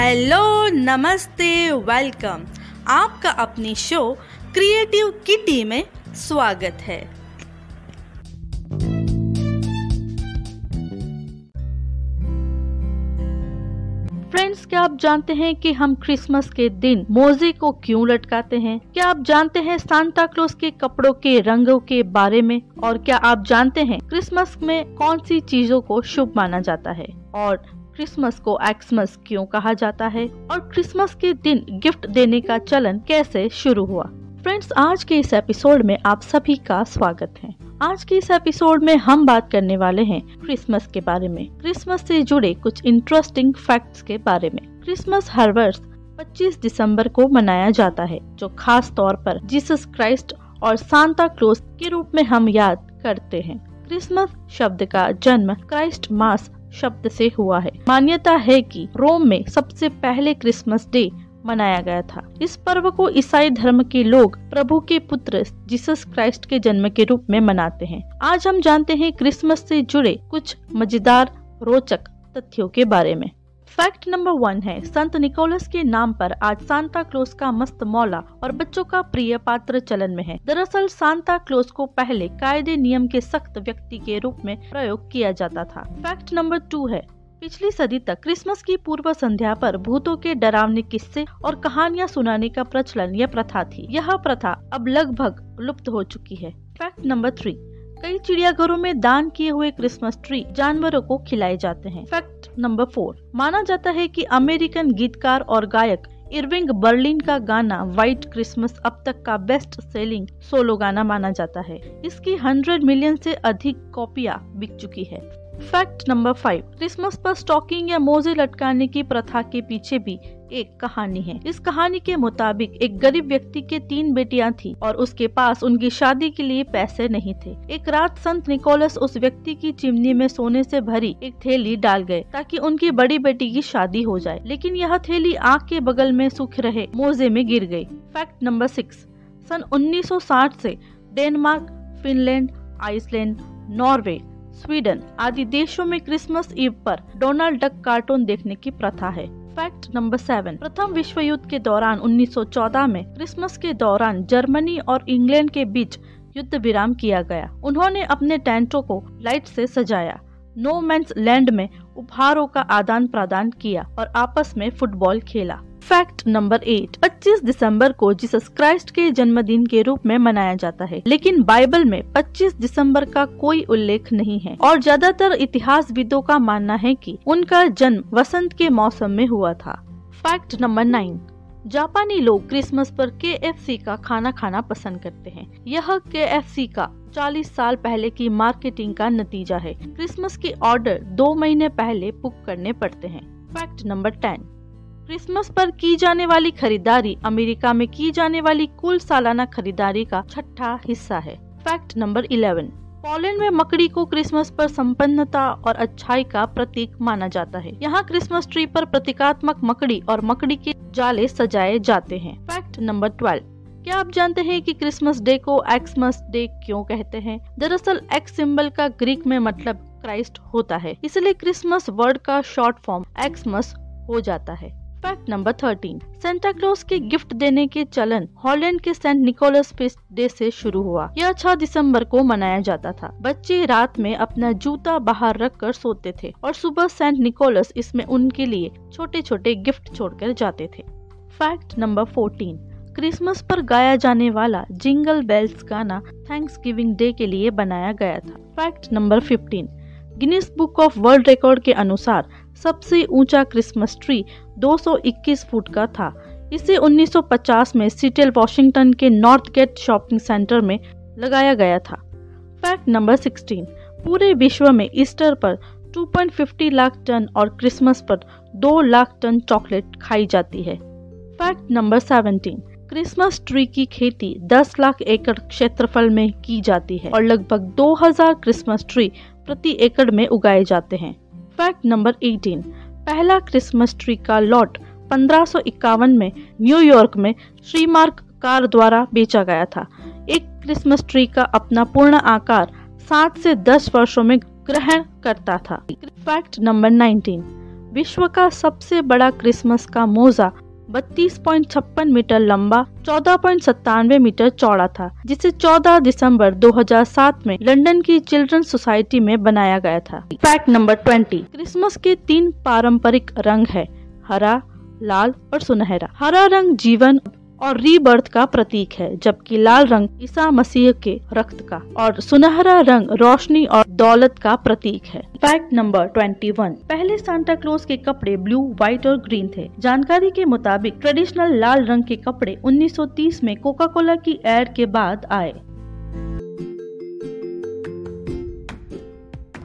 Hello, नमस्ते, welcome. आपका अपनी शो क्रिएटिव किटी में स्वागत है। फ्रेंड्स क्या आप जानते हैं कि हम क्रिसमस के दिन मोजे को क्यों लटकाते हैं? क्या आप जानते हैं सांता क्लोज के कपड़ों के रंगों के बारे में? और क्या आप जानते हैं क्रिसमस में कौन सी चीज़ों को शुभ माना जाता है? और क्रिसमस को एक्समस क्यों कहा जाता है और क्रिसमस के दिन गिफ्ट देने का चलन कैसे शुरू हुआ? फ्रेंड्स, आज के इस एपिसोड में आप सभी का स्वागत है। आज के इस एपिसोड में हम बात करने वाले हैं क्रिसमस के बारे में। क्रिसमस से जुड़े कुछ इंटरेस्टिंग फैक्ट्स के बारे में। क्रिसमस हर वर्ष 25 दिसंबर को मनाया जाता है, जो खास तौर पर जीसस क्राइस्ट और सांता क्लोज के रूप में हम याद करते हैं। क्रिसमस शब्द का जन्म क्राइस्ट मास शब्द से हुआ है। मान्यता है कि रोम में सबसे पहले क्रिसमस डे मनाया गया था। इस पर्व को ईसाई धर्म के लोग प्रभु के पुत्र जीसस क्राइस्ट के जन्म के रूप में मनाते हैं। आज हम जानते हैं क्रिसमस से जुड़े कुछ मज़ेदार रोचक तथ्यों के बारे में। फैक्ट नंबर वन है, संत निकोलस के नाम पर आज सांता क्लोज का मस्त मौला और बच्चों का प्रिय पात्र चलन में है। दरअसल सांता क्लोज को पहले कायदे नियम के सख्त व्यक्ति के रूप में प्रयोग किया जाता था। फैक्ट नंबर टू है, पिछली सदी तक क्रिसमस की पूर्व संध्या पर भूतों के डरावने किस्से और कहानियाँ सुनाने का प्रचलन यह प्रथा थी। यह प्रथा अब लगभग लुप्त हो चुकी है। फैक्ट नंबर थ्री कई चिड़ियाघरों में दान किए हुए क्रिसमस ट्री जानवरों को खिलाए जाते हैं। फैक्ट नंबर फोर माना जाता है कि अमेरिकन गीतकार और गायक इरविंग बर्लिन का गाना व्हाइट क्रिसमस अब तक का बेस्ट सेलिंग सोलो गाना माना जाता है। इसकी 100 मिलियन से अधिक कॉपियाँ बिक चुकी है। फैक्ट नंबर फाइव, क्रिसमस पर स्टॉकिंग या मोजे लटकाने की प्रथा के पीछे भी एक कहानी है। इस कहानी के मुताबिक एक गरीब व्यक्ति के तीन बेटियाँ थी और उसके पास उनकी शादी के लिए पैसे नहीं थे। एक रात संत निकोलस उस व्यक्ति की चिमनी में सोने से भरी एक थैली डाल गए ताकि उनकी बड़ी बेटी की शादी हो जाए, लेकिन यह थैली आग के बगल में सूख रहे मोजे में गिर गई। फैक्ट नंबर सिक्स, सन 1960 से Denmark, Finland, Iceland, Norway. Sweden आदि देशों में क्रिसमस ईव पर डोनाल्ड डक कार्टून देखने की प्रथा है। Fact number seven. प्रथम विश्व युद्ध के दौरान 1914 में क्रिसमस के दौरान जर्मनी और इंग्लैंड के बीच युद्ध विराम किया गया। उन्होंने अपने टेंटों को लाइट से सजाया। नो मैंस लैंड में उपहारों का आदान प्रदान किया और आपस में फुटबॉल खेला। फैक्ट नंबर एट 25 दिसंबर को जीसस क्राइस्ट के जन्मदिन के रूप में मनाया जाता है। लेकिन बाइबल में 25 दिसंबर का कोई उल्लेख नहीं है। और ज़्यादातर इतिहासविदों का मानना है कि उनका जन्म वसंत के मौसम में हुआ था। फैक्ट नंबर नाइन, जापानी लोग क्रिसमस पर के का खाना खाना पसंद करते हैं। यह के का 40 साल पहले की मार्केटिंग का नतीजा है। क्रिसमस के ऑर्डर दो महीने पहले बुक करने पड़ते हैं। फैक्ट नंबर टेन क्रिसमस पर की जाने वाली खरीदारी अमेरिका में की जाने वाली कुल सालाना खरीदारी का छठा हिस्सा है। Fact number eleven. पोलैंड में मकड़ी को क्रिसमस पर संपन्नता और अच्छाई का प्रतीक माना जाता है। यहाँ क्रिसमस ट्री पर प्रतीकात्मक मकड़ी और मकड़ी के जाले सजाए जाते हैं। Fact number twelve. क्या आप जानते हैं कि क्रिसमस डे को एक्समस डे क्यों कहते हैं? दरअसल एक्स सिंबल का ग्रीक में मतलब क्राइस्ट होता है। इसलिए क्रिसमस वर्ड का शॉर्ट फॉर्म एक्समस हो जाता है। Fact number thirteen Santa Claus के गिफ्ट देने के चलन हॉलैंड के सेंट निकोलस डे से शुरू हुआ। यह 6 दिसंबर को मनाया जाता था। बच्चे रात में अपना जूता बाहर रख कर सोते थे और सुबह सेंट निकोलस इसमें उनके लिए छोटे छोटे गिफ्ट छोड़कर जाते थे। फैक्ट नंबर फोर्टीन क्रिसमस पर गाया जाने वाला जिंगल बेल्स गाना थैंक्स गिविंग डे के लिए बनाया गया था। Fact number fifteen Guinness book of world record के अनुसार सबसे ऊँचा क्रिसमस ट्री 221 फुट का था। इसे 1950 में सिटेल, वॉशिंगटन के नॉर्थ गेट शॉपिंग सेंटर में लगाया गया था। फैक्ट नंबर 16 पूरे विश्व में ईस्टर पर 2.50 लाख टन और क्रिसमस पर 2 लाख टन चॉकलेट खाई जाती है। फैक्ट नंबर 17 क्रिसमस ट्री की खेती 10 लाख एकड़ क्षेत्रफल में की जाती है और लगभग 2000 क्रिसमस ट्री प्रति एकड़ में उगाए जाते हैं। फैक्ट नंबर 18 पहला क्रिसमस ट्री का लॉट पंद्रह में न्यूयॉर्क में श्रीमार्क कार द्वारा बेचा गया था। एक क्रिसमस ट्री का अपना पूर्ण आकार सात से दस वर्षों में ग्रहण करता था। फैक्ट नंबर 19 विश्व का सबसे बड़ा क्रिसमस का मोजा बत्तीस पॉइंट छप्पन मीटर लंबा चौदह पॉइंट सत्तानवे मीटर चौड़ा था जिसे 14 दिसंबर 2007 में लंदन की चिल्ड्रन सोसाइटी में बनाया गया था। फैक्ट नंबर 20 क्रिसमस के तीन पारंपरिक रंग है हरा लाल और सुनहरा। हरा रंग जीवन और रीबर्थ का प्रतीक है, जबकि लाल रंग ईसा मसीह के रक्त का और सुनहरा रंग रोशनी और दौलत का प्रतीक है। फैक्ट नंबर 21 पहले सांता क्लोज के कपड़े ब्लू व्हाइट और ग्रीन थे। जानकारी के मुताबिक ट्रेडिशनल लाल रंग के कपड़े 1930 में कोका कोला की एड के बाद आए।